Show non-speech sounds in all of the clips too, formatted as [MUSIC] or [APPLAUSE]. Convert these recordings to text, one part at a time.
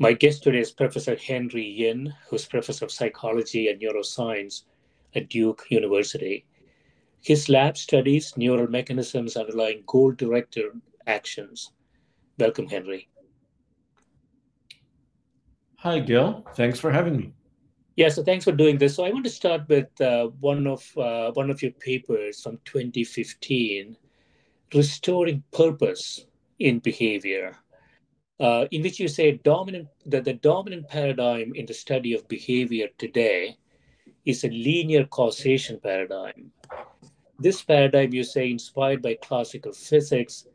My guest today is Professor Henry Yin, who's professor of psychology and neuroscience at Duke University. His lab studies neural mechanisms underlying goal directed actions. Welcome, Henry. Hi, Gil. Thanks for having me. Yeah, so thanks for doing this. So I want to start with uh, one of uh, one of your papers from 2015, restoring purpose in behavior uh, in which you say dominant that the dominant paradigm in the study of behavior today is a linear causation paradigm. This paradigm, you say, inspired by classical physics,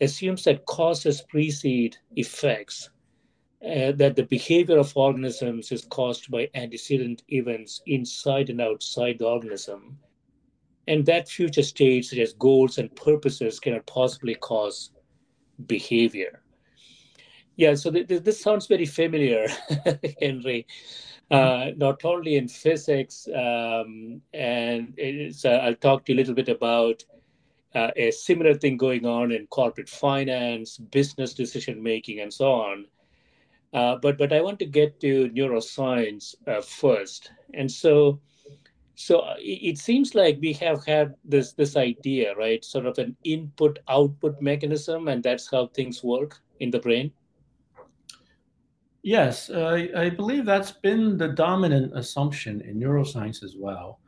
assumes that causes precede effects, uh, that the behavior of organisms is caused by antecedent events inside and outside the organism, and that future states, such as goals and purposes, cannot possibly cause behavior. Yeah, so th- th- this sounds very familiar, [LAUGHS] Henry. Uh, not only in physics, um, and uh, I'll talk to you a little bit about uh, a similar thing going on in corporate finance, business decision making, and so on. Uh, but but I want to get to neuroscience uh, first, and so so uh, it, it seems like we have had this this idea, right? Sort of an input output mechanism, and that's how things work in the brain. Yes, uh, I believe that's been the dominant assumption in neuroscience as well.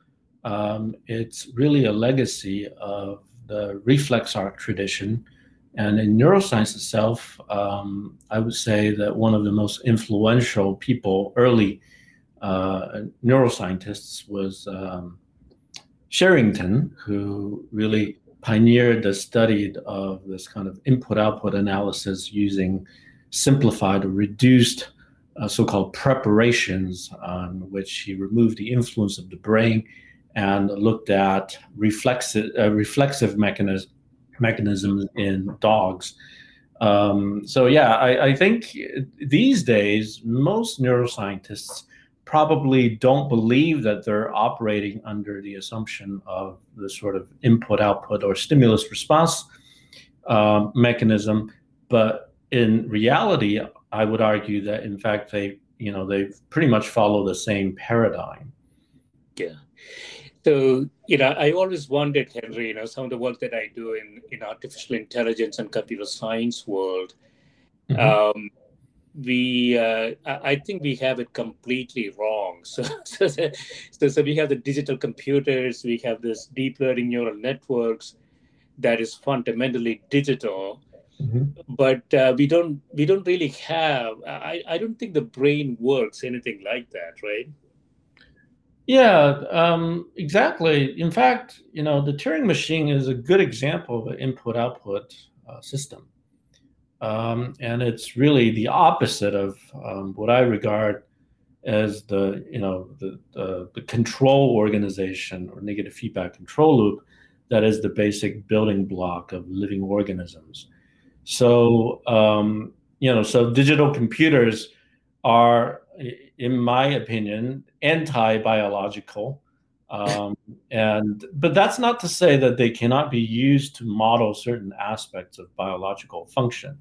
Um, it's really a legacy of the reflex arc tradition. And in neuroscience itself, um, I would say that one of the most influential people, early uh, neuroscientists, was um, Sherrington, who really pioneered the study of this kind of input output analysis using simplified or reduced uh, so-called preparations on which he removed the influence of the brain and looked at reflexive, uh, reflexive mechanism, mechanisms in dogs. Um, so yeah, I, I, think these days most neuroscientists probably don't believe that they're operating under the assumption of the sort of input-output or stimulus-response uh, mechanism, but in reality, I would argue that in fact they, you know, they pretty much follow the same paradigm. Yeah. So, you know, I always wondered, Henry, you know, some of the work that I do in, in artificial intelligence and computer science world, mm-hmm. um, we, uh, I think we have it completely wrong. [LAUGHS] So, so, so, so we have the digital computers, we have this deep learning neural networks that is fundamentally digital Mm-hmm. But uh, we don't we don't really have. I I don't think the brain works anything like that, right? Yeah, um, exactly. In fact, you know, the Turing machine is a good example of an input-output uh, system, um, and it's really the opposite of um, what I regard as the you know the, the, the control organization or negative feedback control loop that is the basic building block of living organisms. So, um, you know, so digital computers are, in my opinion, anti-biological. Um, and but that's not to say that they cannot be used to model certain aspects of biological function.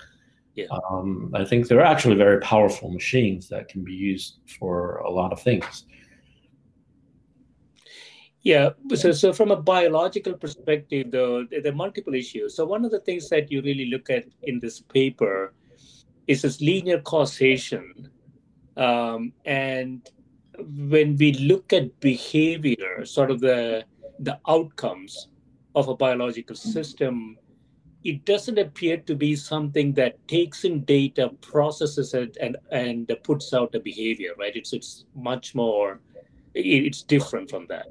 Yeah. Um, I think they're actually very powerful machines that can be used for a lot of things. Yeah, so, so from a biological perspective, though, there are multiple issues. So one of the things that you really look at in this paper is this linear causation. Um, and when we look at behavior, sort of the the outcomes of a biological system, it doesn't appear to be something that takes in data, processes it, and and puts out a behavior, right? It's it's much more, it's different from that.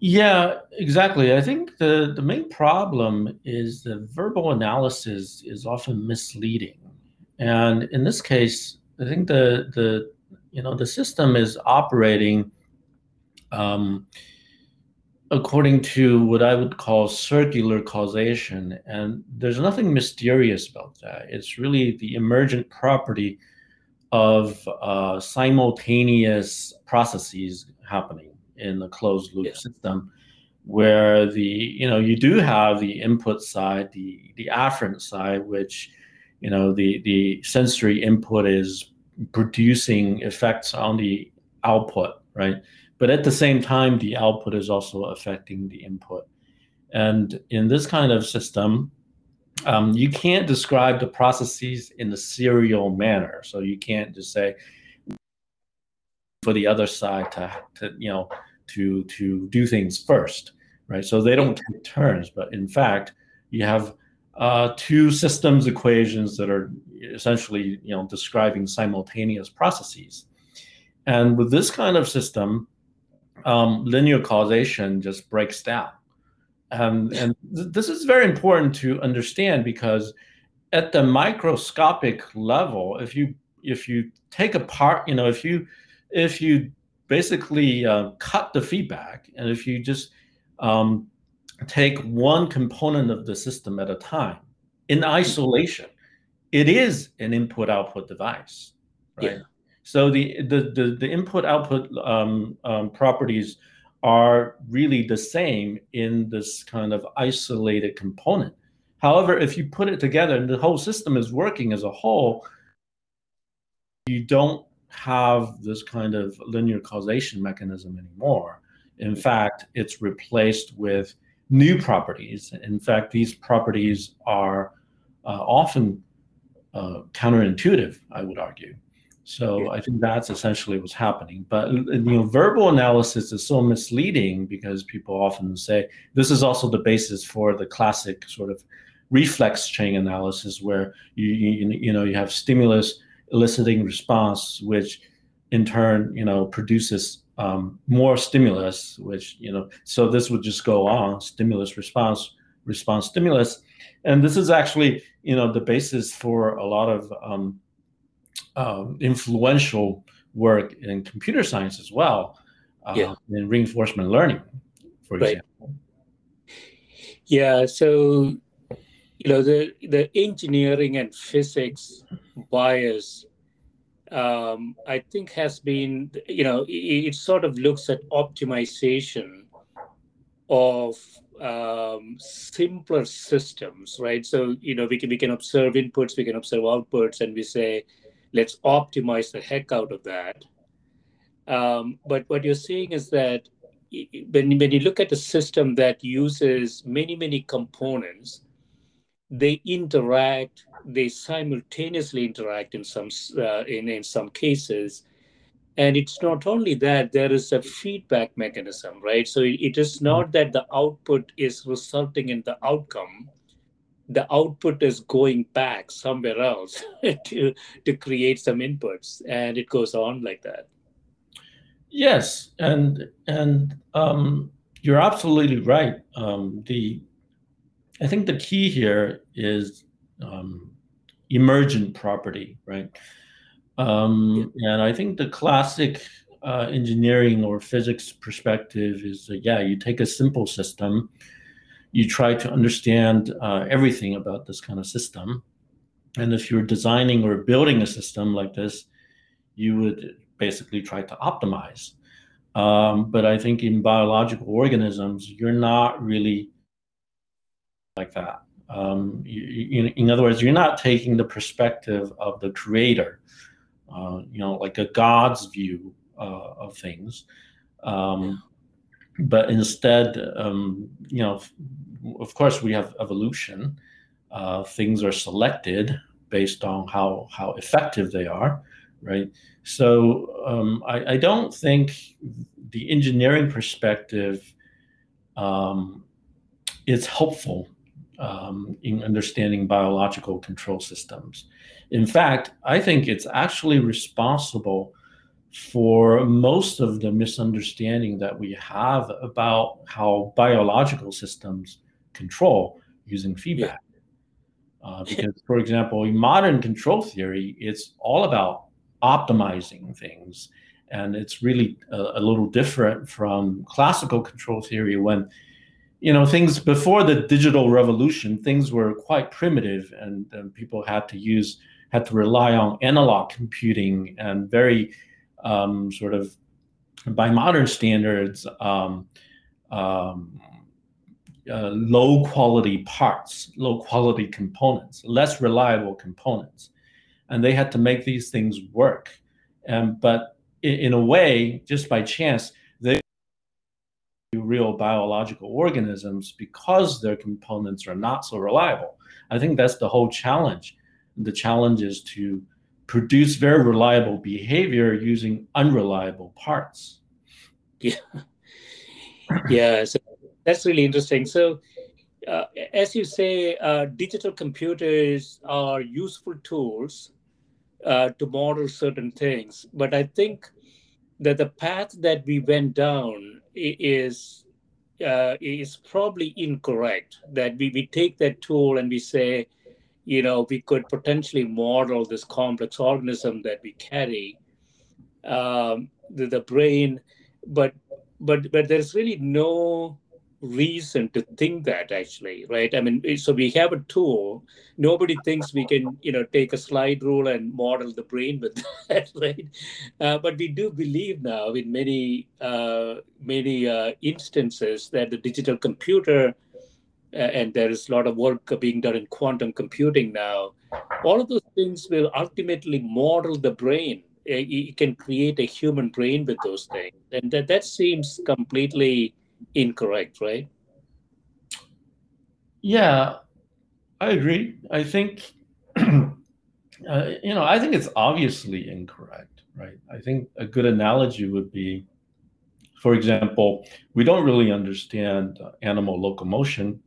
Yeah, exactly. I think the, the main problem is the verbal analysis is often misleading. And in this case, I think the the you know the system is operating um, according to what I would call circular causation, and there's nothing mysterious about that. It's really the emergent property of uh, simultaneous processes happening in the closed loop yeah. system where the you know you do have the input side the the afferent side which you know the the sensory input is producing effects on the output right? But at the same time the output is also affecting the input. And in this kind of system um, you can't describe the processes in a serial manner. So you can't just say for the other side to, to you know to to do things first, right? So they don't take turns, but in fact, you have uh, two systems equations that are essentially you know describing simultaneous processes. And with this kind of system, um, linear causation just breaks down. Um, and th- this is very important to understand because at the microscopic level, if you if you take apart, you know, if you if you basically uh, cut the feedback. And if you just um, take one component of the system at a time in isolation, it is an input output device, right? Yeah. So the, the, the, the input output um, um, properties are really the same in this kind of isolated component. However, if you put it together and the whole system is working as a whole, you don't have this kind of linear causation mechanism anymore. In fact, it's replaced with new properties. In fact, these properties are uh, often uh, counterintuitive, I would argue. So I think that's essentially what's happening. But you know, verbal analysis is so misleading because people often say this is also the basis for the classic sort of reflex chain analysis, where you you, you know you have stimulus eliciting response, which in turn, you know, produces um, more stimulus, which, you know, so this would just go on stimulus, response, response, stimulus. And this is actually, you know, the basis for a lot of um, um, influential work in computer science as well, uh, yeah. in reinforcement learning, for right. example. Yeah, so you know the the engineering and physics bias um, I think has been, you know, it, it, sort of looks at optimization of um, simpler systems, right? So, you know, we can, we can observe inputs, we can observe outputs, and we say, let's optimize the heck out of that. Um, but what you're seeing is that when, when you look at a system that uses many, many components, they interact they simultaneously interact in some uh, in, in some cases. And it's not only that there is a feedback mechanism right? So it is not that the output is resulting in the outcome. The output is going back somewhere else [LAUGHS] to to create some inputs and it goes on like that. Yes and and um, you're absolutely right. Um, the I think the key here is um, emergent property, right? Um, yeah. And I think the classic uh, engineering or physics perspective is that, yeah, you take a simple system, you try to understand uh, everything about this kind of system. And if you're designing or building a system like this, you would basically try to optimize. Um, but I think in biological organisms, you're not really like that. Um, you, you, in other words, you're not taking the perspective of the creator, uh, you know, like a God's view uh, of things. Um, but instead, um, you know, of course, we have evolution. Uh, things are selected based on how how effective they are, right? So um, I, I, don't think the engineering perspective um, is helpful um, in understanding biological control systems. In fact, I think it's actually responsible for most of the misunderstanding that we have about how biological systems control using feedback. Uh, because, for example, in modern control theory, it's all about optimizing things. And it's really a, a, little different from classical control theory when, you know, things before the digital revolution, things were quite primitive and, and people had to use, had to rely on analog computing and very um, sort of, by modern standards, um, um, uh, low quality parts, low quality components, less reliable components. And they had to make these things work. Um, but in, in, a way, just by chance, real biological organisms because their components are not so reliable. I think that's the whole challenge. The challenge is to produce very reliable behavior using unreliable parts. Yeah. [LAUGHS] Yeah. So that's really interesting. So, uh, as you say, uh, digital computers are useful tools uh, to model certain things. But I think that the path that we went down is uh, is probably incorrect. That we, we take that tool and we say, you know, we could potentially model this complex organism that we carry, um, the, the brain, but but but there's really no reason to think that actually right? I mean so we have a tool. Nobody thinks we can you know take a slide rule and model the brain with [LAUGHS] that right? Uh, but we do believe now in many uh, many uh, instances that the digital computer uh, and there is a lot of work being done in quantum computing now. All of those things will ultimately model the brain. You can create a human brain with those things. And that, that seems completely incorrect, right? Yeah, I agree. I think, [CLEARS THROAT] uh, you know, I think it's obviously incorrect, right? I think a good analogy would be, for example, we don't really understand uh, animal locomotion,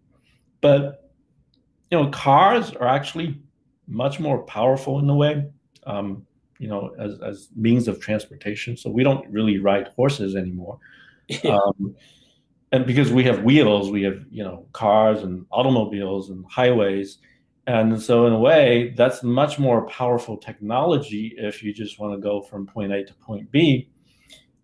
but, you know, cars are actually much more powerful in a way, um, you know, as, as means of transportation. So we don't really ride horses anymore. [LAUGHS] Um, and because we have wheels, we have you know cars and automobiles and highways, and so in a way, that's much more powerful technology if you just want to go from point A to point B.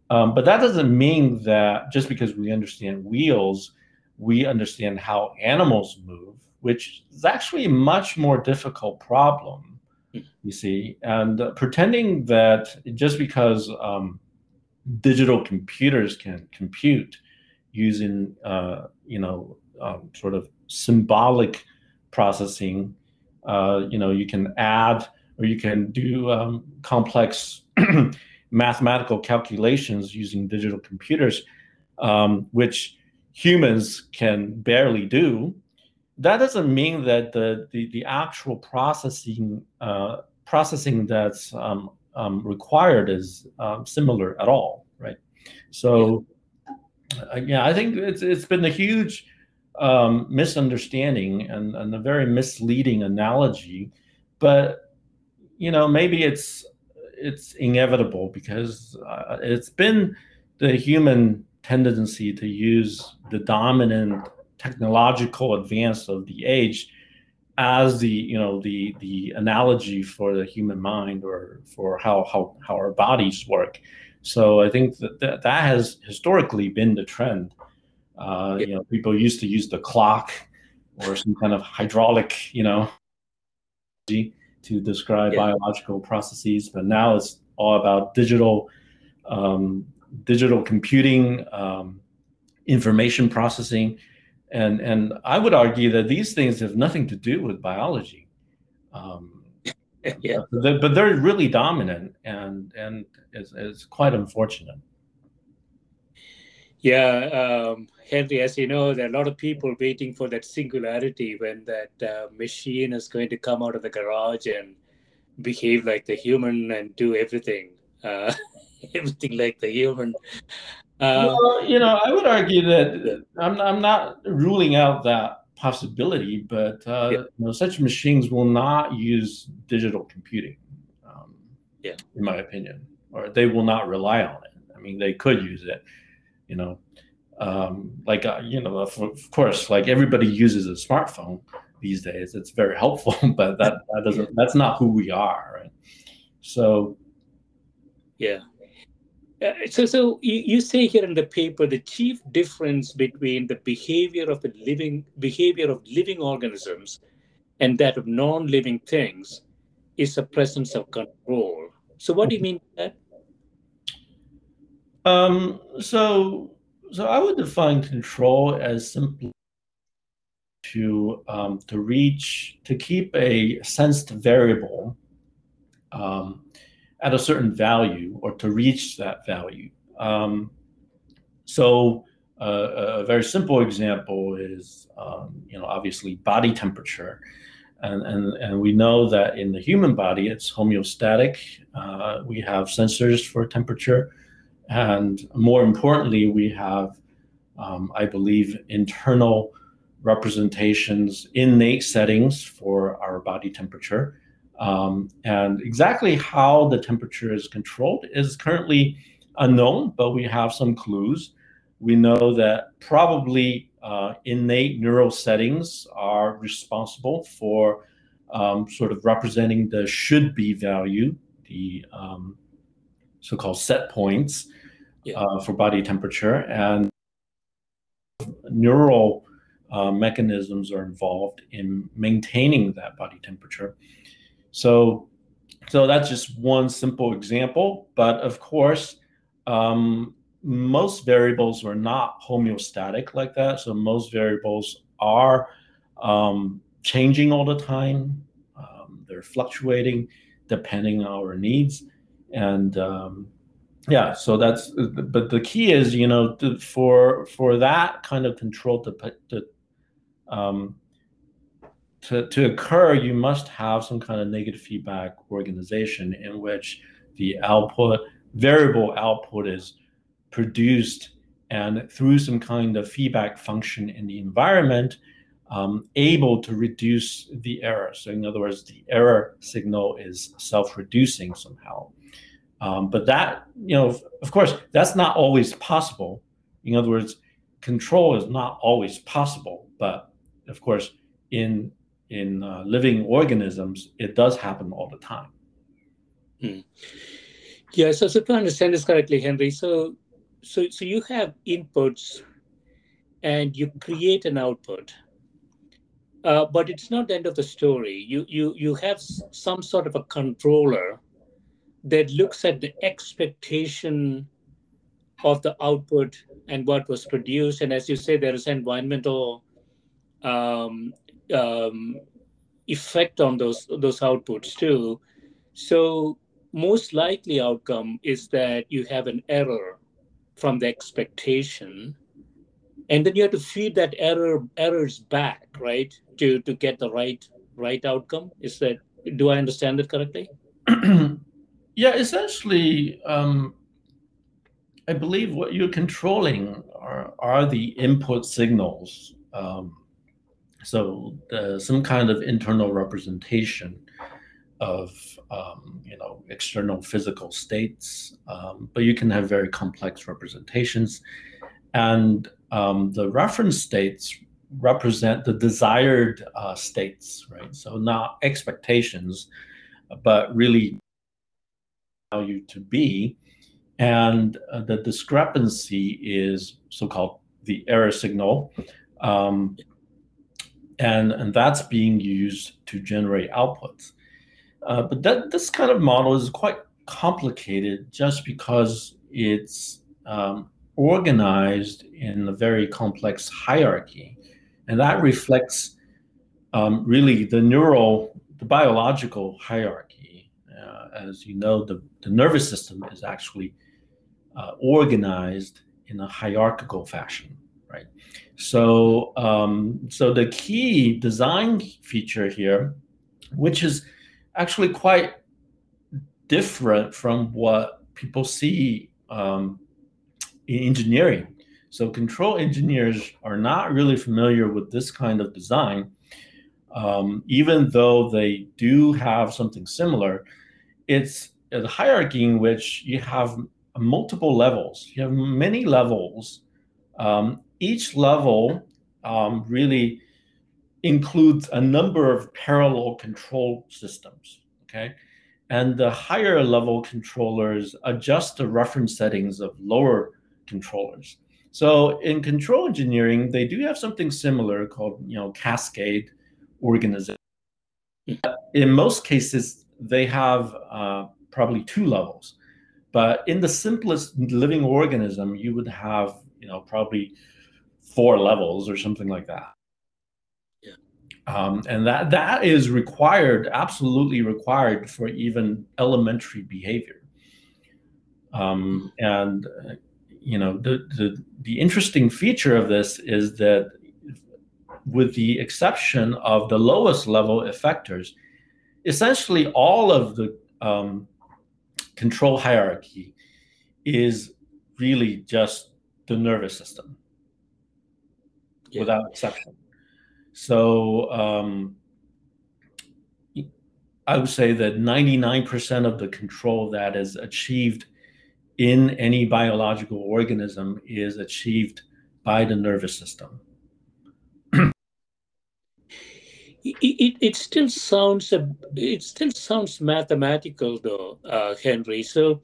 Um, but that doesn't mean that just because we understand wheels, we understand how animals move, which is actually a much more difficult problem. You see, and uh, pretending that just because um, digital computers can compute using uh, you know um, sort of symbolic processing. Uh, you know, you can add or you can do um, complex [CLEARS THROAT] mathematical calculations using digital computers, um, which humans can barely do. That doesn't mean that the the, the actual processing uh, processing that's um, um, required is um, similar at all, right? So. Yeah yeah, I think it's it's been a huge um, misunderstanding and, and a very misleading analogy, but you know maybe it's it's inevitable because uh, it's been the human tendency to use the dominant technological advance of the age as the you know the the analogy for the human mind or for how how, how our bodies work so I think that that, that has historically been the trend. Uh, You know, people used to use the clock or some kind of hydraulic, you know, to describe yeah. biological processes, but now it's all about digital, um, digital computing, um, information processing, and and I would argue that these things have nothing to do with biology. Um, [LAUGHS] yeah. But they're, really dominant, and and it's, it's quite unfortunate. Yeah, um, Henry, as you know, there are a lot of people waiting for that singularity when that uh, machine is going to come out of the garage and behave like the human and do everything, uh, [LAUGHS] everything like the human. Uh, well, you know, I would argue that I'm, I'm not ruling out that possibility, but uh, yeah. you know, such machines will not use digital computing, um, yeah. in my opinion, or they will not rely on it. I mean, they could use it, you know, um, like uh, you know, of, of, course, like everybody uses a smartphone these days. It's very helpful, [LAUGHS] but that that doesn't that's not who we are, right? So, yeah. Uh, so, so you, you say here in the paper the chief difference between the behavior of the living behavior of living organisms and that of non-living things is the presence of control. So, what do you mean by that? Um, so, so I would define control as simply to um, to reach to keep a sensed variable um, at a certain value or to reach that value. Um, so uh, a very simple example is um, you know obviously body temperature. And, and, and we know that in the human body, it's homeostatic. Uh, we have sensors for temperature. And more importantly, we have, um, I believe, internal representations, innate settings for our body temperature. Um, and exactly how the temperature is controlled is currently unknown, but we have some clues. We know that probably uh, innate neural settings are responsible for um, sort of representing the should be value, the um, so called set points yeah. uh, for body temperature. And neural uh, mechanisms are involved in maintaining that body temperature. So, so that's just one simple example. But of course, um, most variables are not homeostatic like that. So most variables are um, changing all the time. Um, they're fluctuating depending on our needs, and um, yeah so that's but the key is you know to, for for that kind of control to to um, to, to occur you must have some kind of negative feedback organization in which the output variable output is produced and through some kind of feedback function in the environment um, able to reduce the error so in other words the error signal is self-reducing somehow um, but that, you know, of course, that's not always possible. In other words, control is not always possible. But of course, in in uh, living organisms, it does happen all the time. Hmm. Yeah. So, so to understand this correctly, Henry, so so so you have inputs, and you create an output. Uh, but it's not the end of the story. You you you have some sort of a controller that looks at the expectation of the output and what was produced. And as you say, there is environmental um, um, effect on those those outputs too. So most likely outcome is that you have an error from the expectation, and then you have to feed that error errors back, right, to to get the right right outcome. Is that do I understand it correctly? [CLEARS THROAT] Yeah, essentially, um, I believe what you're controlling are, are the input signals. Um, so some kind of internal representation of um, you know external physical states, um, but you can have very complex representations, and um, the reference states represent the desired uh, states, right? So not expectations, but really value to be. And uh, the discrepancy is so called the error signal. And, and that's being used to generate outputs. Uh, but that this kind of model is quite complicated just because it's um, organized in a very complex hierarchy. And that reflects um, really the neural, the biological hierarchy. Uh, as you know, the, the nervous system is actually uh, organized in a hierarchical fashion, right? So, um, so the key design feature here, which is actually quite different from what people see um, in engineering. So control engineers are not really familiar with this kind of design, um, even though they do have something similar. It's a hierarchy in which you have multiple levels. You have many levels. Um, each level um, really includes a number of parallel control systems. Okay. And the higher level controllers adjust the reference settings of lower controllers. So in control engineering, they do have something similar called you know cascade organization. In most cases, they have uh, probably two levels, but in the simplest living organism, you would have you know probably four levels or something like that. Um, and that that is required, absolutely required for even elementary behavior. Um, and uh, you know the, the the interesting feature of this is that, with the exception of the lowest level effectors, essentially all of the um, control hierarchy is really just the nervous system, yeah. without exception. So um, I would say that 99% of the control that is achieved in any biological organism is achieved by the nervous system. it, it, it, still sounds it still sounds mathematical though, uh, Henry. So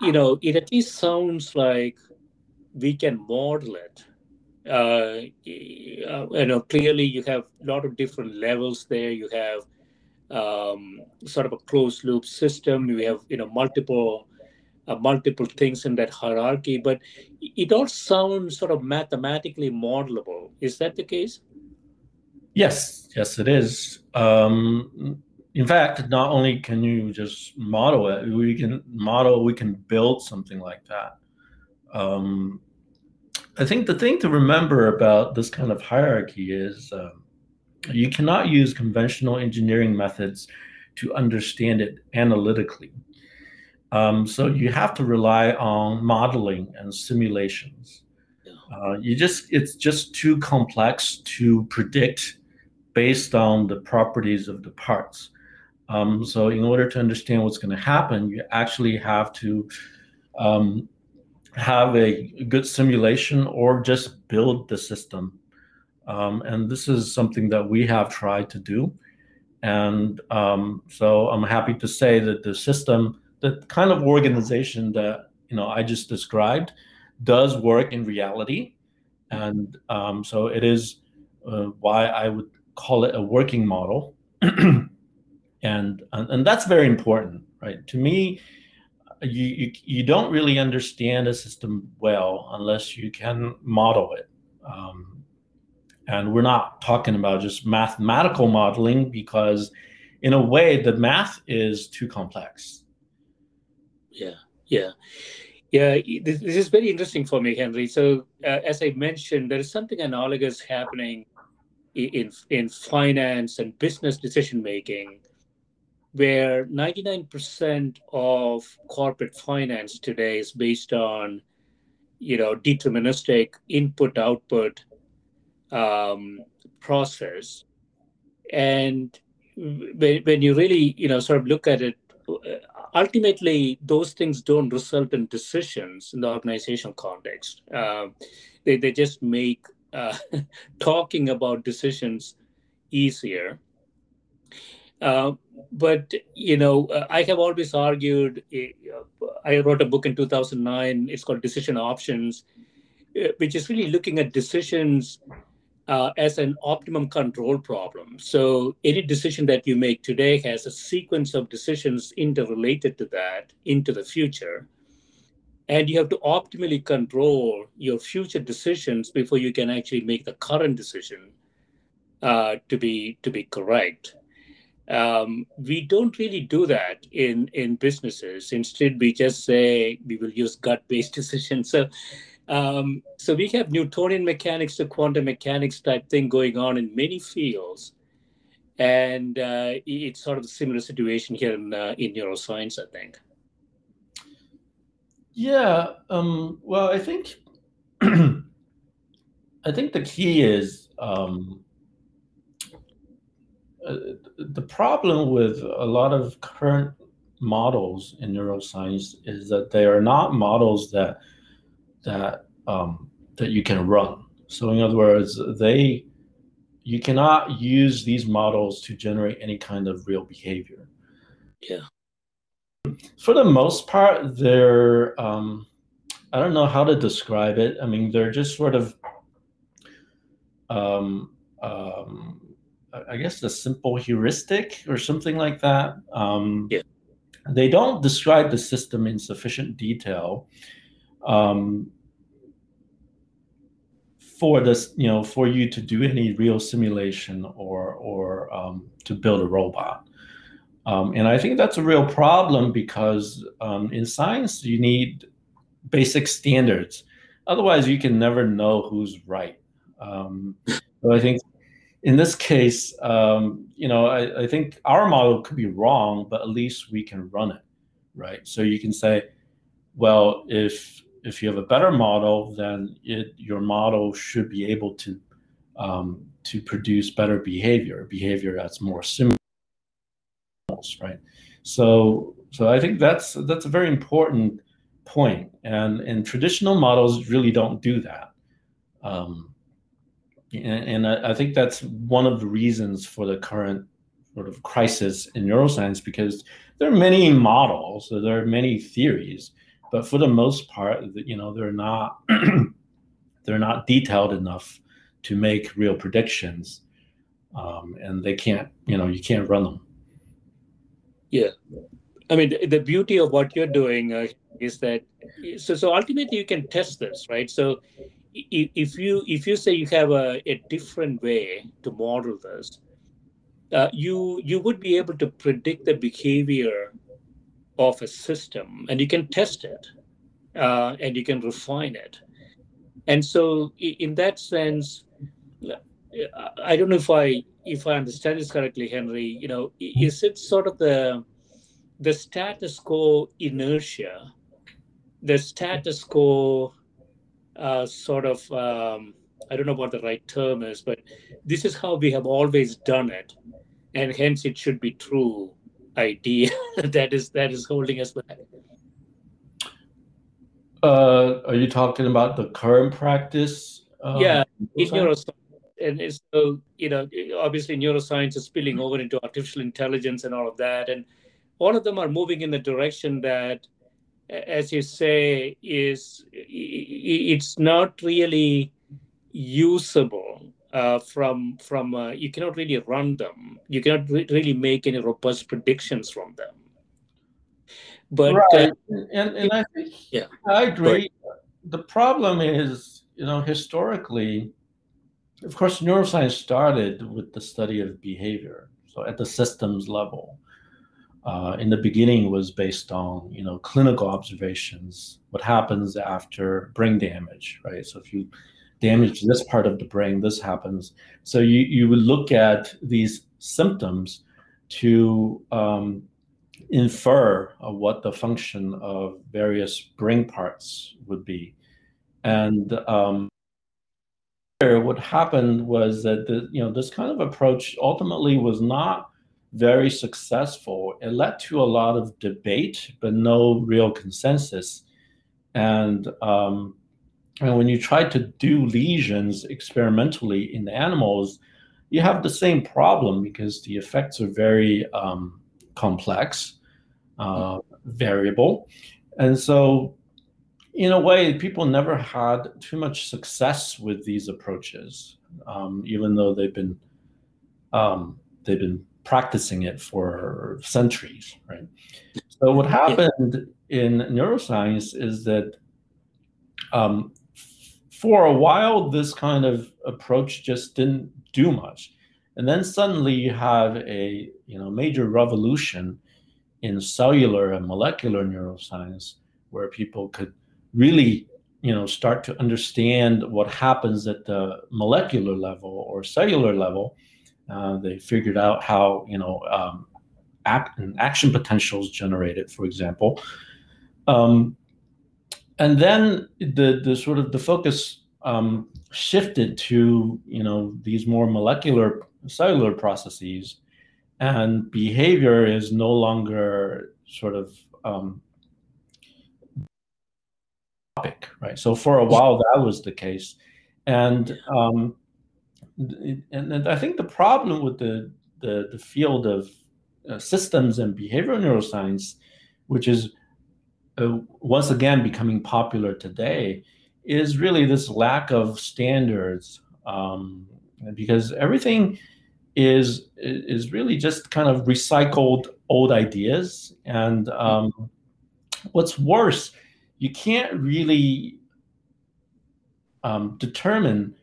you know, it at least sounds like we can model it uh, you know, clearly you have a lot of different levels there. You have um, sort of a closed loop system. You have you know multiple uh, multiple things in that hierarchy, but it all sounds sort of mathematically modelable. Is that the case? Yes, yes, it is. Um, in fact, not only can you just model it, we can model, we can build something like that. Um, I think the thing to remember about this kind of hierarchy is um, you cannot use conventional engineering methods to understand it analytically. Um, so you have to rely on modeling and simulations. Uh, you just it's just too complex to predict based on the properties of the parts. Um, so in order to understand what's going to happen, you actually have to um, have a good simulation or just build the system. Um, and this is something that we have tried to do. And um, so I'm happy to say that the system, the kind of organization that you know I just described, does work in reality. And um, so it is uh, why I would call it a working model. [CLEARS THROAT] and, and and that's very important, right? To me, you, you, don't really understand a system well unless you can model it. Um, and we're not talking about just mathematical modeling because, in a way, the math is too complex. Yeah, yeah, yeah. This, this is very interesting for me, Henry. So, uh, as I mentioned, there is something analogous happening in in finance and business decision making where 99% of corporate finance today is based on you know deterministic input output um, process. And when, when you really you know sort of look at it ultimately those things don't result in decisions in the organizational context. Uh, they, they just make uh, [LAUGHS] talking about decisions easier. Uh, but you know, uh, I have always argued. Uh, I wrote a book in 2009. It's called Decision Options, uh, which is really looking at decisions uh, as an optimum control problem. So any decision that you make today has a sequence of decisions interrelated to that into the future. And you have to optimally control your future decisions before you can actually make the current decision uh, to be to be correct. Um, we don't really do that in in businesses. Instead, we just say we will use gut-based [LAUGHS] decisions. So um, so we have Newtonian mechanics to quantum mechanics type thing going on in many fields, and uh, it's sort of a similar situation here in uh, in neuroscience, I think. Yeah. Um, well, I think [CLEARS THROAT] I think the key is um, the problem with a lot of current models in neuroscience is that they are not models that that um, that you can run. So in other words, they you cannot use these models to generate any kind of real behavior. Yeah. For the most part, they're um, I don't know how to describe it. I mean, they're just sort of um, um, I guess a simple heuristic or something like that. Um, yeah. They don't describe the system in sufficient detail. Um, for this, you know, for you to do any real simulation or or um, to build a robot. Um, and I think that's a real problem because um, in science you need basic standards. Otherwise, you can never know who's right. Um, so I think in this case, um, you know, I, I think our model could be wrong, but at least we can run it, right? So you can say, well, if if you have a better model, then it, your model should be able to um, to produce better behavior, behavior that's more similar, right? So, so I think that's that's a very important point, and and traditional models really don't do that, um, and, and I, I think that's one of the reasons for the current sort of crisis in neuroscience because there are many models, so there are many theories, but for the most part, you know, they're not [CLEARS THROAT] they're not detailed enough to make real predictions, um, and they can't, you know, you can't run them. Yeah, I mean, the beauty of what you're doing uh, is that so so ultimately you can test this, right? So if you if you say you have a, a different way to model this, uh, you you would be able to predict the behavior of a system and you can test it uh, and you can refine it. And so in that sense i don't know if i if i understand this correctly henry you know is it sort of the the status quo inertia the status quo uh, sort of um, i don't know what the right term is but this is how we have always done it and hence it should be true idea [LAUGHS] that is that is holding us back. Uh, are you talking about the current practice? Um, yeah, in neuroscience, and so you know, obviously neuroscience is spilling over into artificial intelligence and all of that, and all of them are moving in the direction that, as you say, is it's not really usable uh, from from uh, you cannot really run them. You cannot re- really make any robust predictions from them. But right. Uh, and, and I think yeah, I agree. But, the problem is, you know, historically, of course, neuroscience started with the study of behavior. So at the systems level, uh, in the beginning was based on you know clinical observations, what happens after brain damage, right? So if you damage this part of the brain, this happens. So you, you would look at these symptoms to um, infer uh, what the function of various brain parts would be. And um, what happened was that the, you know this kind of approach ultimately was not very successful. It led to a lot of debate, but no real consensus. And um, and when you try to do lesions experimentally in animals, you have the same problem because the effects are very um, complex, uh, variable. And so in a way, people never had too much success with these approaches, um, even though they've been um, they've been practicing it for centuries, right? So what happened in neuroscience is that um, for a while, this kind of approach just didn't do much, and then suddenly you have a you know major revolution in cellular and molecular neuroscience, where people could really you know start to understand what happens at the molecular level or cellular level uh, they figured out how you know um, act, action potentials generated for example um, and then the the sort of the focus um, shifted to you know these more molecular cellular processes and behavior is no longer sort of um, topic, right? So for a while that was the case, and um, and, and I think the problem with the the, the field of uh, systems and behavioral neuroscience, which is uh, once again becoming popular today, is really this lack of standards, um, because everything is is really just kind of recycled old ideas, and um, what's worse you can't really um, determine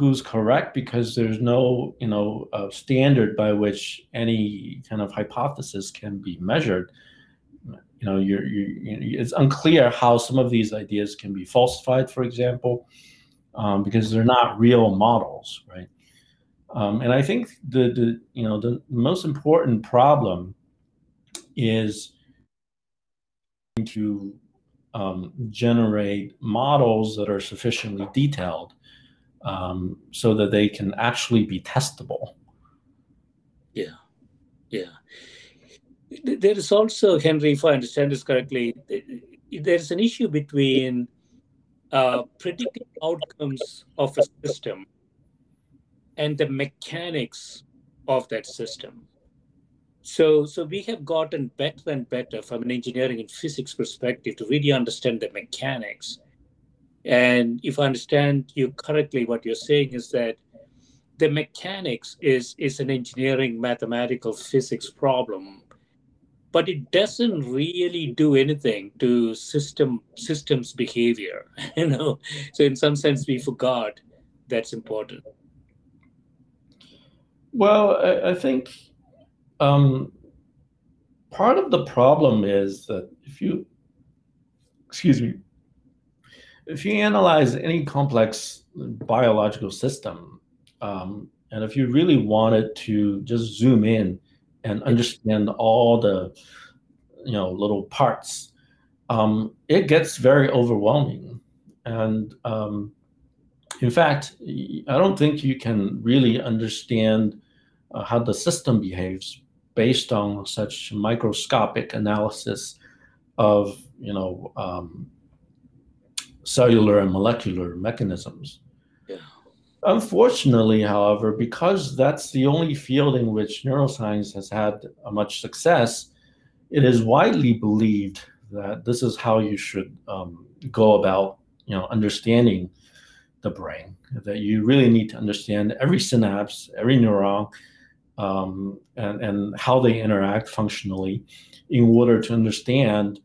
who's correct because there's no you know uh, standard by which any kind of hypothesis can be measured. You know you're, you're, it's unclear how some of these ideas can be falsified for example um, because they're not real models right? Um, and i think the, the you know the most important problem is to um, generate models that are sufficiently detailed um, so that they can actually be testable. Yeah, yeah. There is also, Henry, if I understand this correctly, there's an issue between uh, predicting outcomes of a system and the mechanics of that system. So, so we have gotten better and better from an engineering and physics perspective to really understand the mechanics. And if I understand you correctly, what you're saying is that the mechanics is is an engineering, mathematical, physics problem, but it doesn't really do anything to system systems behavior. [LAUGHS] You know, so in some sense, we forgot that's important. Well, I, I think um, part of the problem is that if you, excuse me, if you analyze any complex biological system, um, and if you really wanted to just zoom in and understand all the, you know, little parts, um, it gets very overwhelming. And um, in fact, I don't think you can really understand uh, how the system behaves based on such microscopic analysis of you know um, cellular and molecular mechanisms. Yeah. Unfortunately, however, because that's the only field in which neuroscience has had much success, it is widely believed that this is how you should um, go about you know understanding the brain. That you really need to understand every synapse, every neuron, um, and, and how they interact functionally in order to understand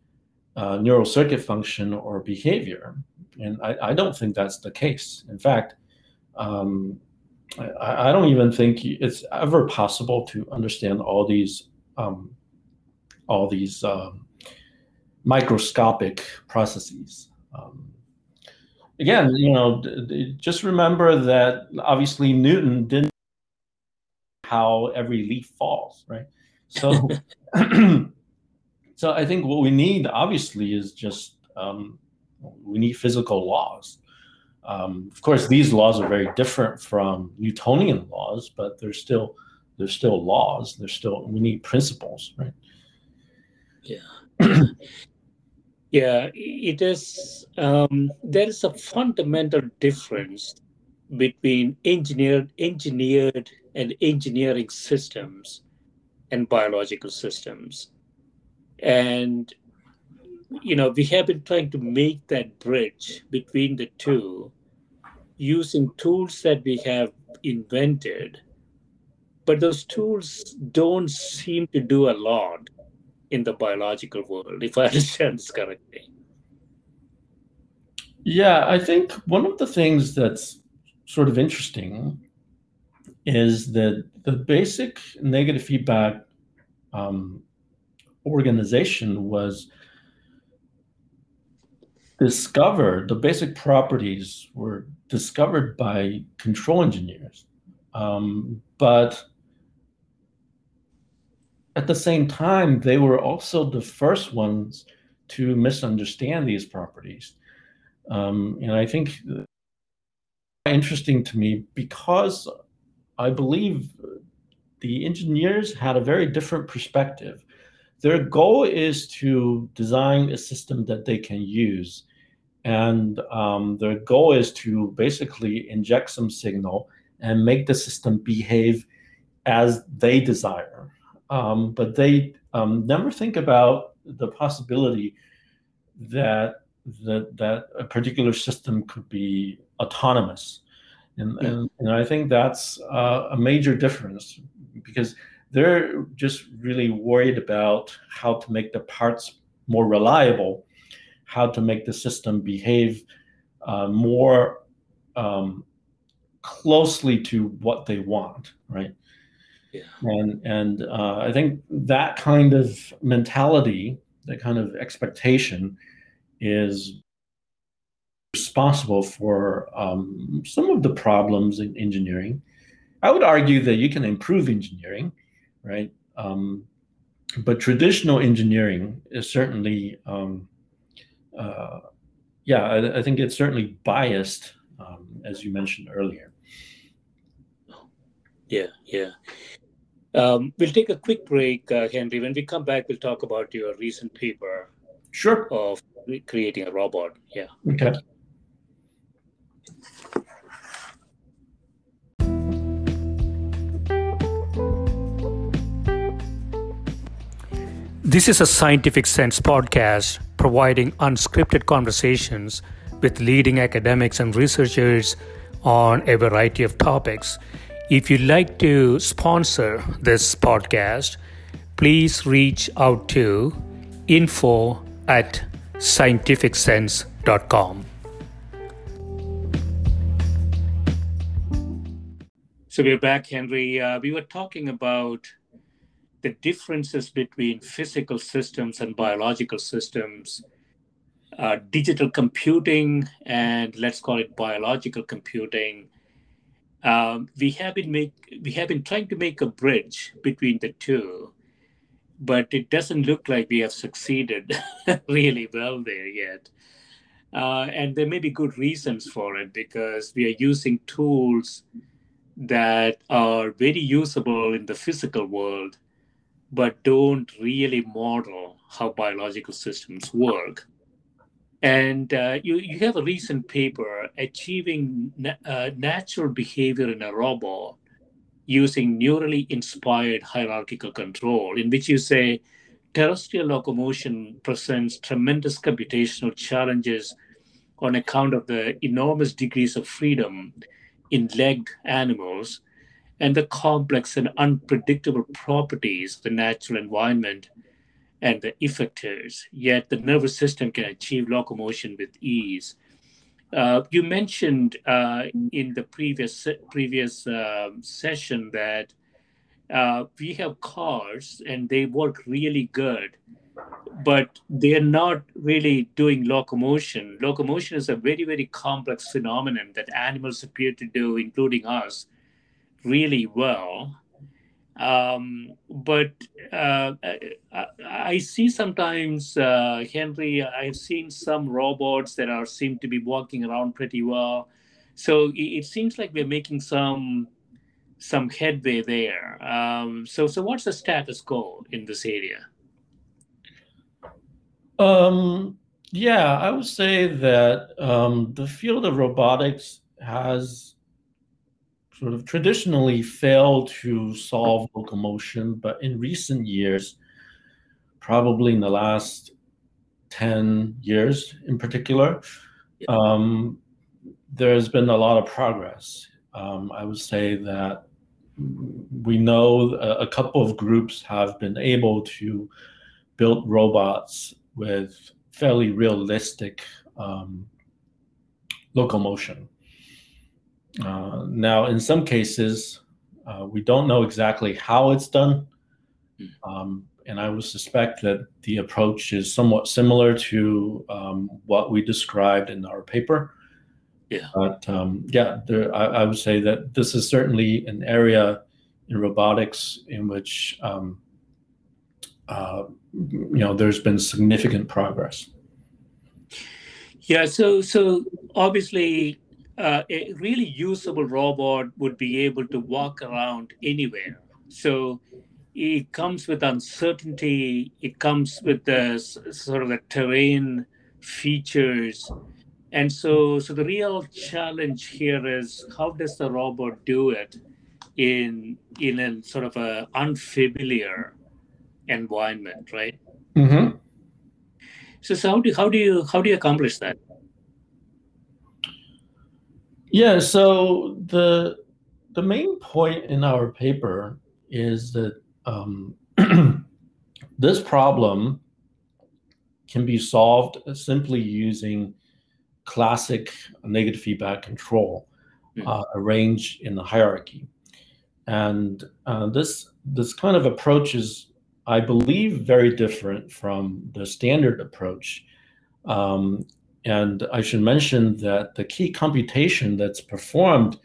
uh, neural circuit function or behavior. And I, I, don't think that's the case. In fact, um, I, I, don't even think it's ever possible to understand all these um, all these um, microscopic processes. Um, again, you know, just remember that obviously Newton didn't how every leaf falls, right? So, [LAUGHS] [CLEARS THROAT] so I think what we need obviously is just um, we need physical laws. Um, of course, these laws are very different from Newtonian laws, but they're still they're still laws. They're still we need principles, right? Yeah. [CLEARS THROAT] yeah, it is. Um, there is a fundamental difference between engineered engineered and engineering systems and biological systems. And you know, we have been trying to make that bridge between the two using tools that we have invented, but those tools don't seem to do a lot in the biological world, if I [LAUGHS] understand this correctly. Yeah, I think one of the things that's sort of interesting is that the basic negative feedback um, organization was discovered, the basic properties were discovered by control engineers. Um, but at the same time, they were also the first ones to misunderstand these properties. Um, and I think interesting to me because I believe the engineers had a very different perspective. Their goal is to design a system that they can use. And um, their goal is to basically inject some signal and make the system behave as they desire. Um, but they um, never think about the possibility that, that that a particular system could be autonomous. And, yeah. and, and, I think that's uh, a major difference because they're just really worried about how to make the parts more reliable, how to make the system behave uh, more um, closely to what they want, right? Yeah. And and uh, I think that kind of mentality, that kind of expectation, is responsible for um, some of the problems in engineering. I would argue that you can improve engineering, right? Um, but traditional engineering is certainly, um, uh, yeah, I, I, think it's certainly biased, um, as you mentioned earlier. Yeah, yeah. Um, we'll take a quick break, uh, Henry. When we come back, we'll talk about your recent paper. Sure. Of creating a robot. Yeah. Okay. This is a Scientific Sense podcast providing unscripted conversations with leading academics and researchers on a variety of topics. If you'd like to sponsor this podcast, please reach out to info at scientificsense.com. So we're back, Henry. Uh, we were talking about the differences between physical systems and biological systems, uh, digital computing, and let's call it biological computing. Um, we have been make we have been trying to make a bridge between the two, but it doesn't look like we have succeeded [LAUGHS] really well there yet. Uh, and there may be good reasons for it because we are using tools that are very usable in the physical world but don't really model how biological systems work. And uh, you, you have a recent paper, Achieving na- uh, Natural Behavior in a Robot Using Neurally Inspired Hierarchical Control, in which you say terrestrial locomotion presents tremendous computational challenges on account of the enormous degrees of freedom in legged animals and the complex and unpredictable properties of the natural environment and the effectors, yet the nervous system can achieve locomotion with ease. Uh, you mentioned uh, in the previous previous uh, session that uh, we have cars and they work really good, but they're not really doing locomotion. Locomotion is a very very complex phenomenon that animals appear to do, including us, really well. Um, but uh, I, I, see sometimes, uh, Henry, I've seen some robots that are seem to be walking around pretty well. So it, it seems like we're making some some headway there. Um, so, so what's the status quo in this area? Um, yeah, I would say that um, the field of robotics has sort of traditionally failed to solve locomotion, but in recent years, probably in the last 10 years in particular, um, there's been a lot of progress. Um, I would say that we know a, a, couple of groups have been able to build robots with fairly realistic um, locomotion. Uh, now, in some cases, uh, we don't know exactly how it's done. Hmm. Um, and I would suspect that the approach is somewhat similar to um, what we described in our paper. Yeah. But um, yeah, there, I, I, would say that this is certainly an area in robotics in which um, uh, you know there's been significant progress. Yeah. So so obviously. Uh, a really usable robot would be able to walk around anywhere. So it comes with uncertainty. It comes with the sort of the terrain features, and so so the real challenge here is how does the robot do it in in a sort of a unfamiliar environment, right? Mm-hmm. So, so how do how do you how do you accomplish that? Yeah. So the the main point in our paper is that um, [CLEARS THROAT] this problem can be solved simply using classic negative feedback control mm. uh, arranged in a hierarchy. And uh, this this kind of approach is, I believe, very different from the standard approach. Um, and I should mention that the key computation that's performed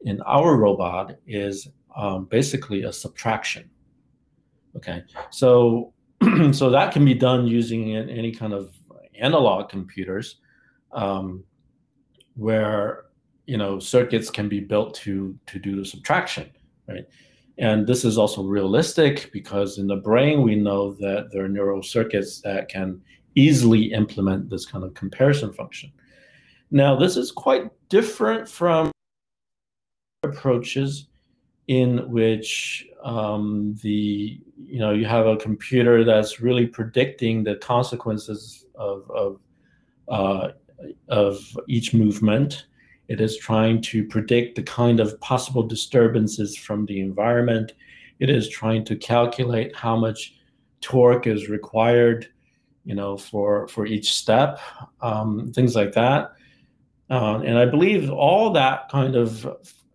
in our robot is um, basically a subtraction. Okay, so [CLEARS THROAT] so that can be done using any kind of analog computers, um, where you know circuits can be built to to do the subtraction, right? And this is also realistic because in the brain we know that there are neural circuits that can easily implement this kind of comparison function. Now this is quite different from approaches in which um, the you know you have a computer that's really predicting the consequences of of, uh, of each movement. It is trying to predict the kind of possible disturbances from the environment. It is trying to calculate how much torque is required, you know, for for each step, um, things like that. Uh, and I believe all that kind of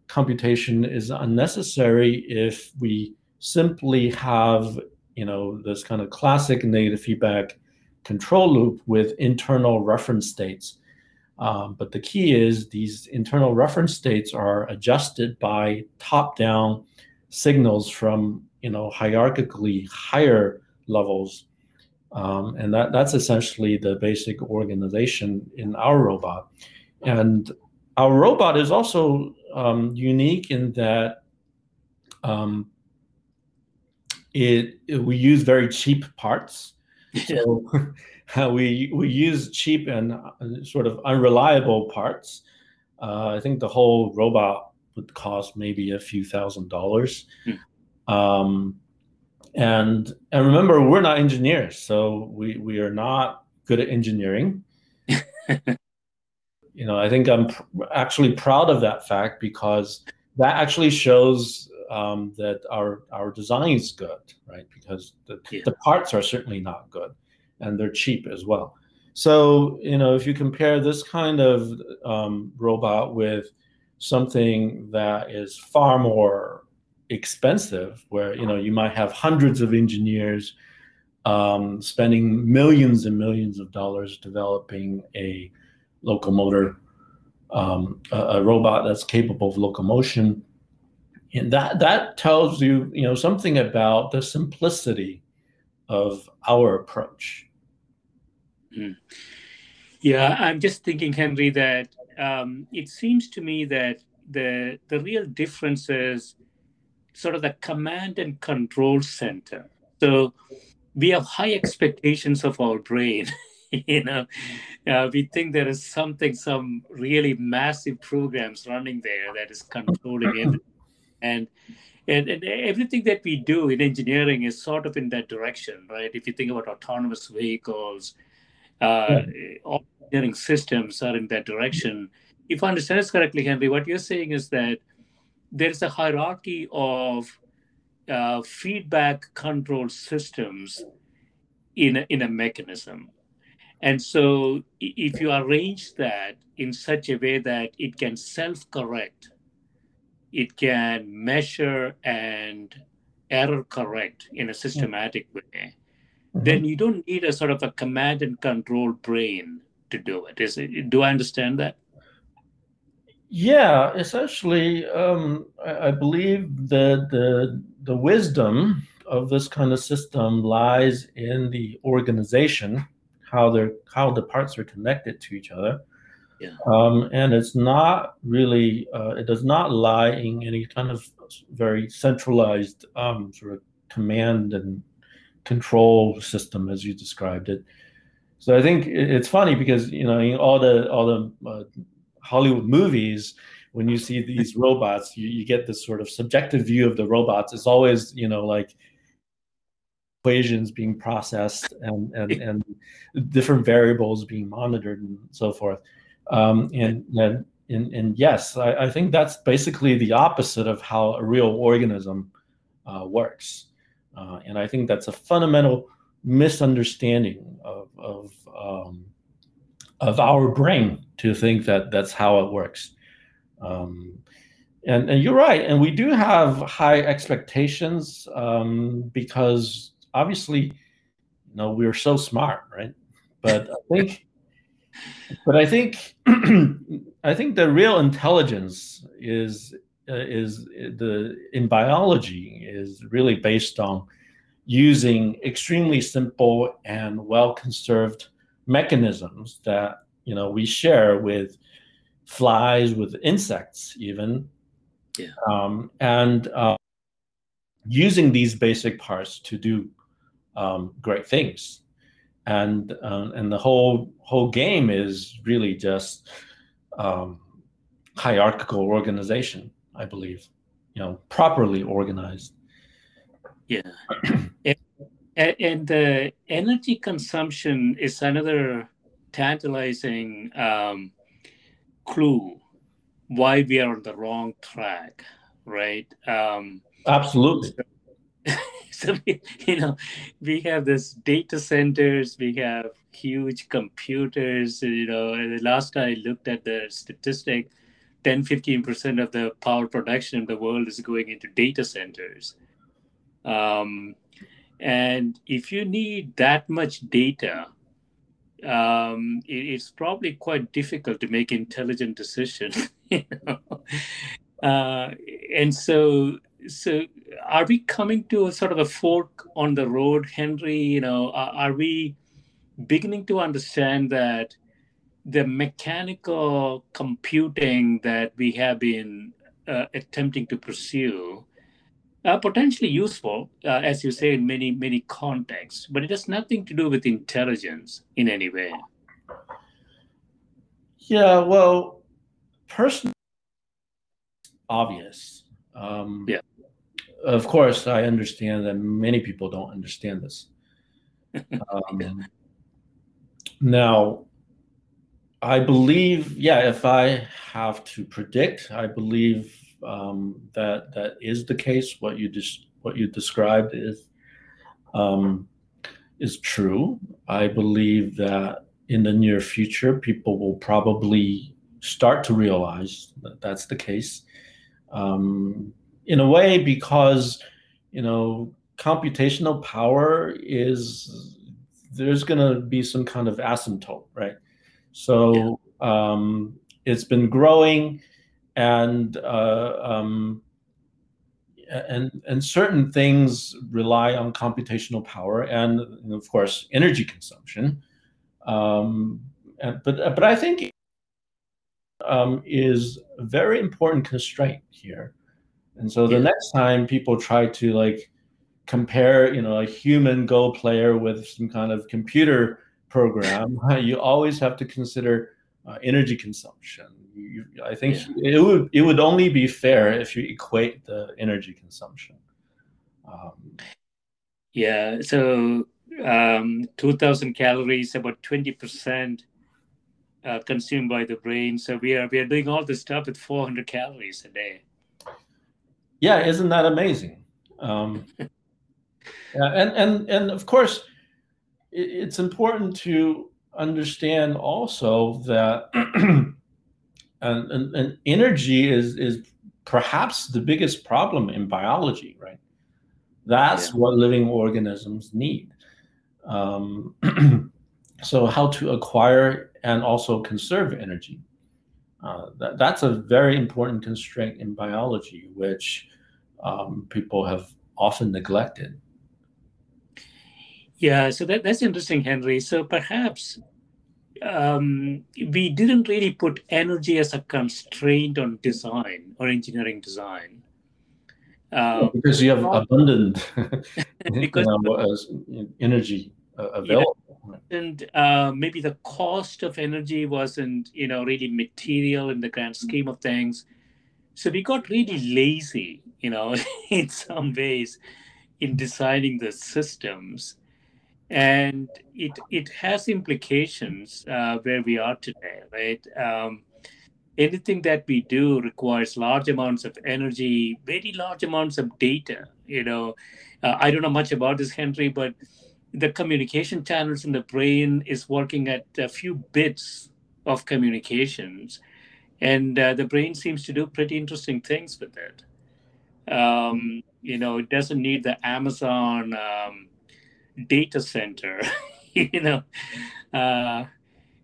computation is unnecessary if we simply have you know this kind of classic negative feedback control loop with internal reference states um, but the key is these internal reference states are adjusted by top-down signals from you know hierarchically higher levels um, and that, that's essentially the basic organization in our robot and our robot is also um, unique in that um, it, it, we use very cheap parts. So [LAUGHS] we we use cheap and uh, sort of unreliable parts. Uh, I think the whole robot would cost maybe a few thousand dollars. Hmm. Um, and and remember, we're not engineers, so we we are not good at engineering. [LAUGHS] you know, I think I'm pr- actually proud of that fact because that actually shows um, that our our design is good, right? Because the, yeah. the parts are certainly not good, and they're cheap as well. So you know, if you compare this kind of um, robot with something that is far more expensive, where you know you might have hundreds of engineers um, spending millions and millions of dollars developing a locomotor, um, a, a, robot that's capable of locomotion. And that, that tells you, you know, something about the simplicity of our approach. Mm. Yeah, I'm just thinking, Henry, that um, it seems to me that the the real difference is sort of the command and control center. So we have high expectations of our brain. [LAUGHS] you know, uh, we think there is something, some really massive programs running there that is controlling it, and, and and everything that we do in engineering is sort of in that direction, right? If you think about autonomous vehicles, Uh. All engineering systems are in that direction. If I understand this correctly, Henry, what you're saying is that there's a hierarchy of uh, feedback control systems in a, in a mechanism. And so, if you arrange that in such a way that it can self correct, it can measure and error correct in a systematic way, mm-hmm. then you don't need a sort of a command and control brain to do it. Is it do I understand that? Yeah, essentially, um, I, I, believe that the the wisdom of this kind of system lies in the organization, how they're how the parts are connected to each other. Yeah. Um, and it's not really uh, it does not lie in any kind of very centralized um, sort of command and control system as you described it. So I think it's funny because you know in all the all the uh, Hollywood movies, when you see these robots, you, you get this sort of subjective view of the robots. It's always, you know, like equations being processed and and, and different variables being monitored and so forth. Um, and, and and, and yes, I, I, think that's basically the opposite of how a real organism uh, works. Uh, and I think that's a fundamental misunderstanding of, of um, of our brain to think that that's how it works. Um, and, and, you're right, and we do have high expectations um, because obviously, you know, we're so smart, right? But I think, [LAUGHS] but I think, [CLEARS THROAT] I think the real intelligence is uh, is the in biology is really based on using extremely simple and well conserved mechanisms that you know we share with flies, with insects, even, yeah. um, and uh, using these basic parts to do um, great things. And uh, and the whole whole game is really just um, hierarchical organization, I believe, you know, properly organized. Yeah. [CLEARS THROAT] and the energy consumption is another tantalizing um, clue why we are on the wrong track, right? Um, Absolutely. So, [LAUGHS] so we, you know, we have this data centers, we have huge computers. You know, the last I looked at the statistic, 10 15% of the power production in the world is going into data centers. Um, and if you need that much data, um, it, it's probably quite difficult to make intelligent decisions. [LAUGHS] you know? uh, and so, so are we coming to a sort of a fork on the road, Henry? You know, are, are we beginning to understand that the mechanical computing that we have been uh, attempting to pursue uh, potentially useful, uh, as you say, in many, many contexts, but it has nothing to do with intelligence in any way. Yeah, well, personally, obvious. Um, yeah. Of course, I understand that many people don't understand this. [LAUGHS] Um, yeah. Now, I believe, yeah, if I have to predict, I believe um, that that is the case. What you just what you described is um, is true. I believe that in the near future, people will probably start to realize that that's the case. Um, in a way, because you know, computational power is there's going to be some kind of asymptote, right? So yeah. um, it's been growing and uh, um, and and certain things rely on computational power and, and of course energy consumption. Um, and, but but I think um, is a very important constraint here. And so the yeah. next time people try to like compare, you know, a human Go player with some kind of computer program, [LAUGHS] you always have to consider uh, energy consumption, you, I think yeah. it would it would only be fair if you equate the energy consumption. Um, yeah. So um, 2000 calories, about 20% uh, consumed by the brain. So we are we are doing all this stuff with 400 calories a day. Yeah, isn't that amazing? Um, [LAUGHS] yeah, and and and of course, it, it's important to understand also that [CLEARS THROAT] and, and, and energy is is perhaps the biggest problem in biology, right? That's yeah. what living organisms need. Um, [CLEARS THROAT] so, how to acquire and also conserve energy. Uh, that, that's a very important constraint in biology, which um, people have often neglected. Yeah, so that, that's interesting, Henry. So perhaps um, we didn't really put energy as a constraint on design or engineering design. Uh, because you have abundant [LAUGHS] [LAUGHS] because you know, energy uh, available. Yeah. And uh, maybe the cost of energy wasn't, you know, really material in the grand scheme of things. So we got really lazy, you know, [LAUGHS] in some ways in designing the systems and it it has implications uh, where we are today, right? Um, anything that we do requires large amounts of energy, very large amounts of data. You know, uh, I don't know much about this, Henry, but the communication channels in the brain is working at a few bits of communications, and uh, the brain seems to do pretty interesting things with it. Um, you know, it doesn't need the Amazon. Um, data center, [LAUGHS] you know, uh,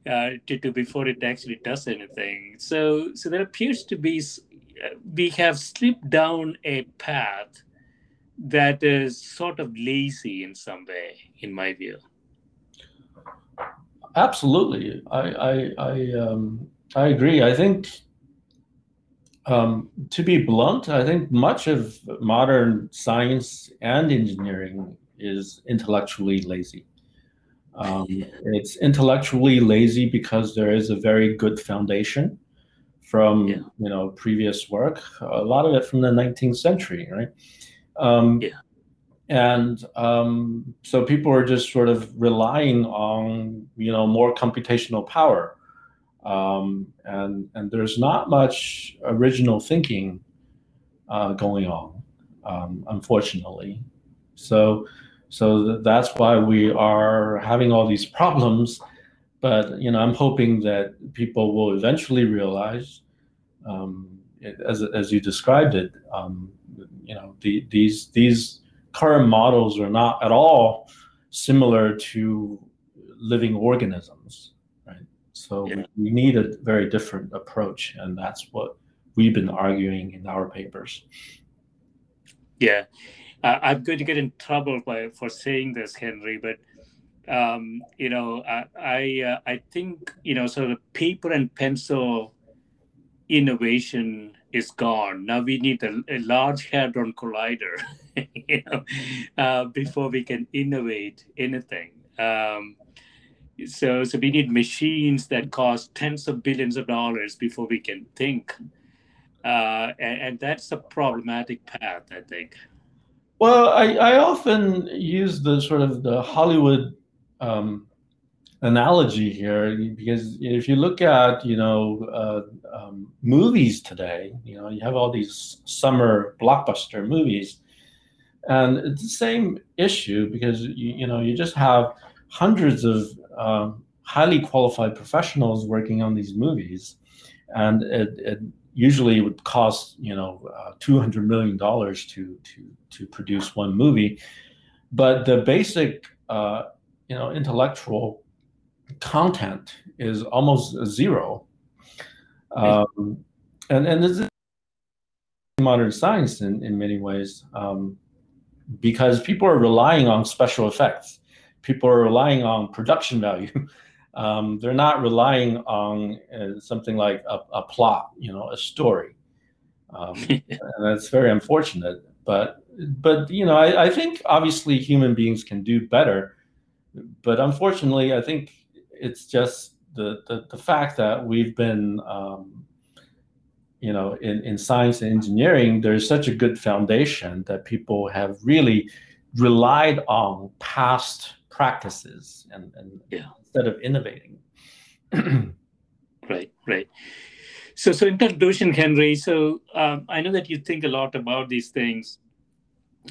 uh, to, to before it actually does anything. So, so there appears to be uh, we have slipped down a path that is sort of lazy in some way, in my view. Absolutely, I I I, um, I agree. I think. Um, to be blunt, I think much of modern science and engineering is intellectually lazy. Um, it's intellectually lazy because there is a very good foundation from yeah. you know previous work. A lot of it from the 19th century, right? Um, yeah. And um, so people are just sort of relying on you know more computational power, um, and and there's not much original thinking uh, going on, um, unfortunately. So so that's why we are having all these problems. But you know, I'm hoping that people will eventually realize, um, as as you described it, um, you know, the, these these current models are not at all similar to living organisms, right? So yeah. we need a very different approach, and that's what we've been arguing in our papers. Yeah, uh, I'm going to get in trouble by, for saying this, Henry, but um, you know, I I, uh, I, think you know, sort of paper and pencil innovation is gone. Now we need a, a large hadron collider, [LAUGHS] you know, uh, before we can innovate anything. Um, so, so we need machines that cost tens of billions of dollars before we can think, uh, and, and that's a problematic path, I think. Well, I, I often use the sort of the Hollywood um, analogy here because if you look at you know uh, um, movies today, you know you have all these summer blockbuster movies, and it's the same issue because you, you know you just have hundreds of uh, highly qualified professionals working on these movies, and it, it usually it would cost you know uh, 200 million dollars to to to produce one movie. But the basic uh, you know intellectual content is almost zero. Um, and and this is modern science in, in many ways um, because people are relying on special effects. People are relying on production value [LAUGHS] Um, they're not relying on uh, something like a, a, plot, you know, a story. Um, [LAUGHS] and that's very unfortunate. But but you know, I, I, think obviously human beings can do better. But unfortunately, I think it's just the the, the fact that we've been um, you know in, in science and engineering there's such a good foundation that people have really relied on past practices and, and yeah. instead of innovating. [CLEARS THROAT] right, right. So, so in conclusion, Henry, so um, I know that you think a lot about these things.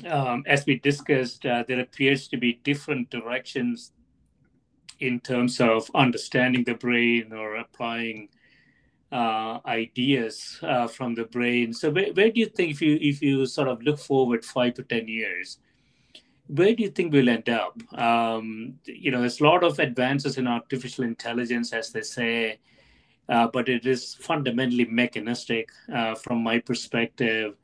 Um, as we discussed, uh, there appears to be different directions in terms of understanding the brain or applying uh, ideas uh, from the brain. So, where, where do you think, if you if you sort of look forward five to ten years, where do you think we'll end up? Um, you know, there's a lot of advances in artificial intelligence, as they say, uh, but it is fundamentally mechanistic uh, from my perspective.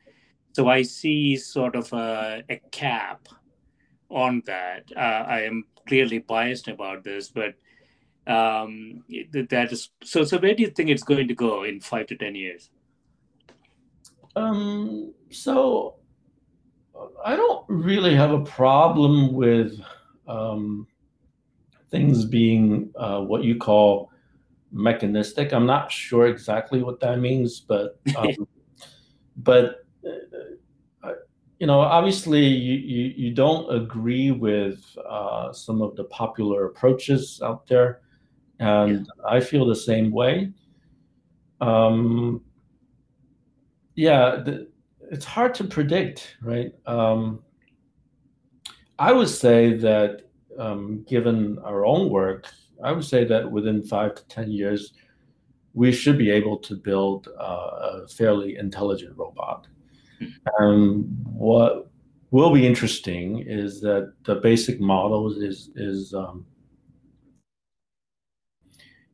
So I see sort of a, a cap on that. Uh, I am clearly biased about this, but um, that is so. So where do you think it's going to go in five to ten years? Um, so I don't really have a problem with um, things being uh, what you call mechanistic. I'm not sure exactly what that means, but um, [LAUGHS] but uh, uh, you know, obviously, you, you, you don't agree with uh, some of the popular approaches out there, and yeah. I feel the same way. Um, yeah. The, it's hard to predict, right? Um, I would say that um, given our own work, I would say that within five to 10 years, we should be able to build uh, a fairly intelligent robot. Um, what will be interesting is that the basic model is, is um,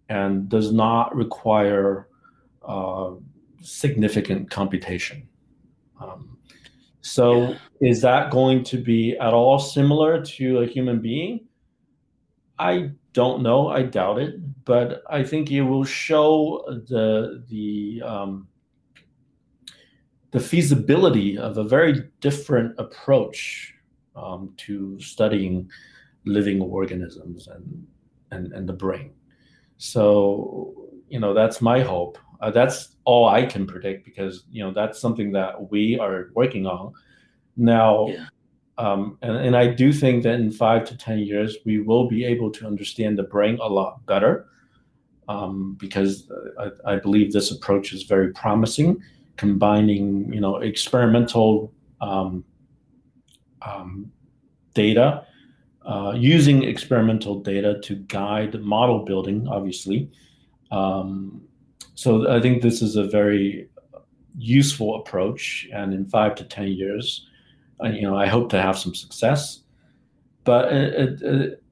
and does not require uh, significant computation. Um, so, yeah. is that going to be at all similar to a human being? I don't know. I doubt it, but I think it will show the the um, the feasibility of a very different approach um, to studying living organisms and, and and the brain. So, you know, that's my hope uh, that's all I can predict because you know that's something that we are working on now. Yeah. Um, and, and I do think that in five to ten years we will be able to understand the brain a lot better um, because uh, I, I, believe this approach is very promising, combining you know experimental um, um data, uh, using experimental data to guide model building, obviously, um, so I think this is a very useful approach, and in five to ten years, uh, you know, I hope to have some success. But it, it,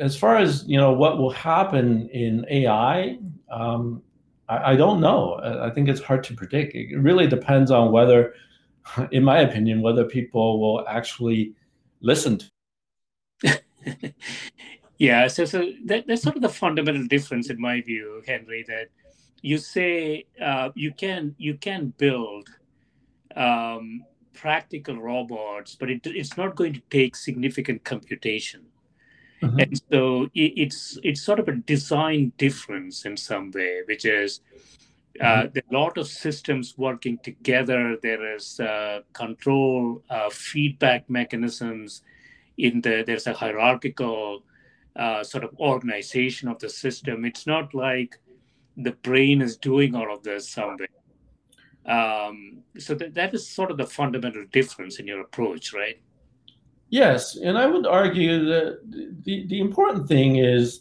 as far as you know, what will happen in AI, um, I, I, don't know. I think it's hard to predict. It really depends on whether, [LAUGHS] in my opinion, whether people will actually listen to. [LAUGHS] yeah, so so that, that's sort of the fundamental difference in my view, Henry. That you say uh, you can you can build um, practical robots, but it, it's not going to take significant computation. Mm-hmm. And so it, it's it's sort of a design difference in some way, which is uh, mm-hmm. there are a lot of systems working together. There is uh, control, uh, feedback mechanisms. In the there's a hierarchical uh, sort of organization of the system. It's not like the brain is doing all of this somewhere. Um, so that, that is sort of the fundamental difference in your approach, right? Yes, and I would argue that the, the important thing is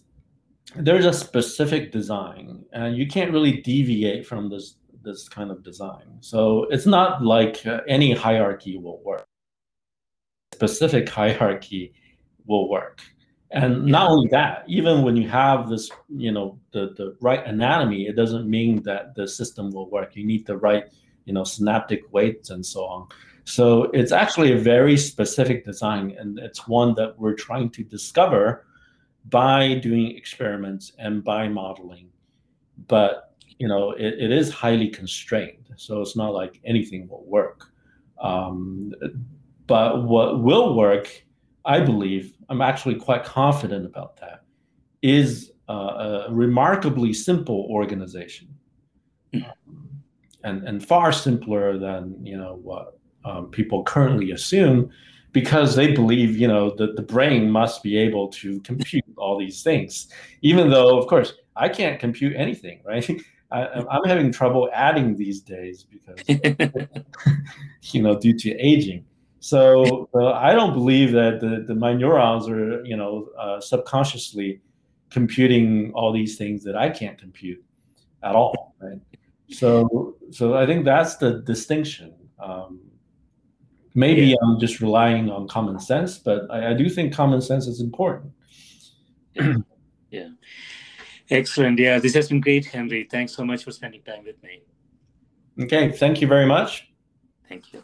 there's a specific design, and you can't really deviate from this this kind of design. So it's not like uh, any hierarchy will work. Specific hierarchy will work. And not only that, even when you have this, you know, the, the right anatomy, it doesn't mean that the system will work. You need the right, you know, synaptic weights and so on. So it's actually a very specific design, and it's one that we're trying to discover by doing experiments and by modeling. But you know, it, it is highly constrained, so it's not like anything will work. Um, but what will work I believe, I'm actually quite confident about that, is uh, a remarkably simple organization. Um, and, and far simpler than you know what um, people currently assume, because they believe, you know, that the brain must be able to compute [LAUGHS] all these things, even though, of course, I can't compute anything, right? [LAUGHS] I, am having trouble adding these days because, [LAUGHS] you know, due to aging. So uh, I don't believe that the, the, my neurons are, you know, uh, subconsciously computing all these things that I can't compute at all, right? So, so I think that's the distinction. Um, maybe yeah. I'm just relying on common sense, but I, I do think common sense is important. [CLEARS THROAT] yeah. Excellent. Yeah, this has been great, Henry. Thanks so much for spending time with me. Okay, thank you very much. Thank you.